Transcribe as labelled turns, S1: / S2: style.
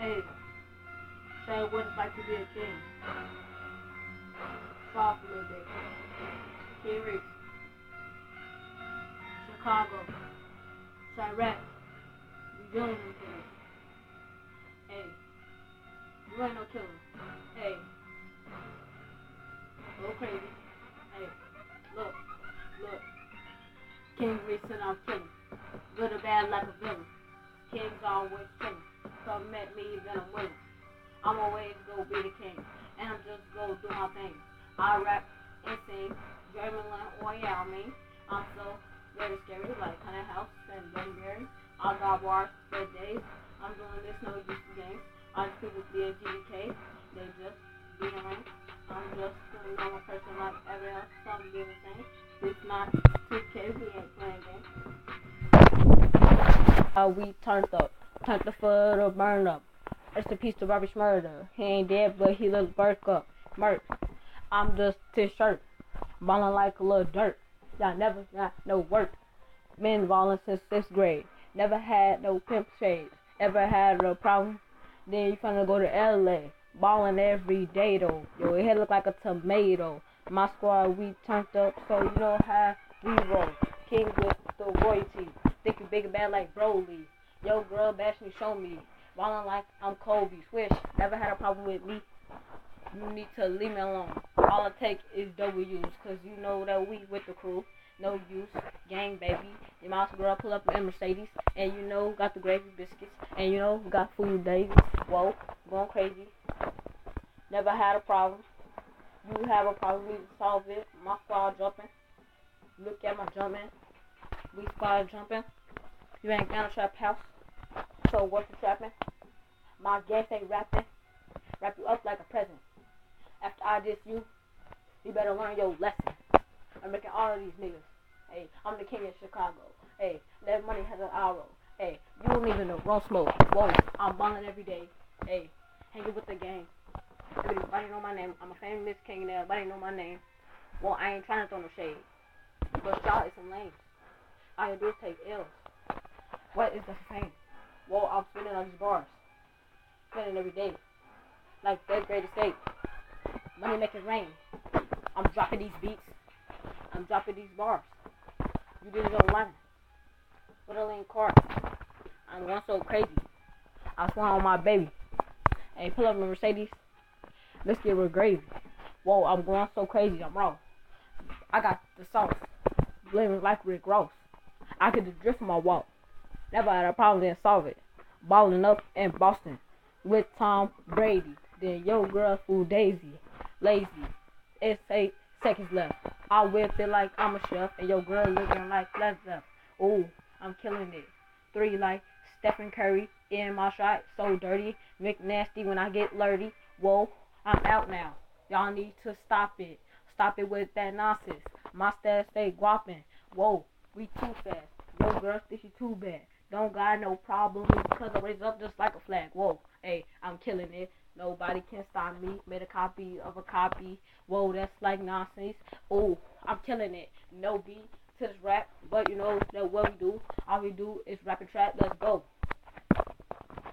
S1: Hey, say what it's like to be a king. Soft a little bit. King Reese. Chicago. Chiraq. We dealing with killers. Hey. You ain't no killer. Hey. Go crazy. Hey. Look. Look. King Reese and I'm killing. Good or bad like a villain. King's always chilling. Come at me, then I'm willing. I'm always go be the king. And I'm just go do my thing. I rap and sing. Dreamland or yeah, I mean. I'm so very scary, like Honey House and Mary. I got bars for days. I'm doing this no use games. I just people be a GDK. They just be around. I'm just a normal person like every else. Some do the same. It's not 2K, we ain't playing games. Uh, we turned up. Turned the foot or burned up. Rest in peace to Bobby Shmurda. He ain't dead, but he look burnt up. Murk. I'm just his shirt. Ballin' like a little dirt. Y'all never got no work. Been ballin' since sixth grade. Never had no pimp shades. Ever had a problem? Then you finna go to LA. Ballin' every day though. Yo, your head look like a tomato. My squad, we turned up, so you know how we roll. King with the royalty. Think you big and bad like Broly. Yo, girl, bash me, show me. Ballin' like I'm Kobe. Swish, never had a problem with me. You need to leave me alone. All I take is W's, cause you know that we with the crew. No use, gang baby. Your mouse girl pull up in Mercedes, and you know got the gravy biscuits, and you know got food days. Whoa, going crazy. Never had a problem. You have a problem, to solve it. My squad jumping. Look at my jumping. We squad jumping. You ain't got a trap house. So what's the trapping? My gas ain't rapping. Wrap you up like a present. After I diss you, you better learn your lesson. I'm making all of these niggas. Hey, I'm the king of Chicago. Hey, that money has an arrow. Hey, you don't even know. Roll smoke. Whoa, I'm ballin' every day. Hey, hanging with the gang. Everybody know my name. I'm a famous king and everybody know my name. Well, I ain't trying to throw no shade. But y'all is some lames. All you do is take L's. What is the fame? Well, I'm spinning on these bars. Spinning every day. Like third grade estate. Money make it rain. I'm dropping these beats. I'm dropping these bars. You didn't it online. With a lean car. I'm going so crazy. I swear on my baby. Hey, pull up my Mercedes. Let's get real gravy. Whoa, I'm going so crazy. I'm wrong. I got the sauce. Living like Rick Ross. I could just drift my walk. Never had a problem, then solve it. Balling up in Boston with Tom Brady. Then yo girl fool Daisy. Lazy. It's eight seconds left. I whip it like I'm a chef, and your girl looking like left left. Ooh, I'm killing it. Three like Stephen Curry in my shot, so dirty. McNasty when I get flirty. Whoa, I'm out now. Y'all need to stop it. Stop it with that nonsense. My stats stay guapping. Whoa, we too fast. Yo, girl, this you too bad. Don't got no problem because I raise up just like a flag. Whoa, hey, I'm killing it. Nobody can stop me. Made a copy of a copy. Whoa, that's like nonsense. Oh, I'm killing it. No beat to this rap, but you know that what we do. All we do is rap and trap. Let's go.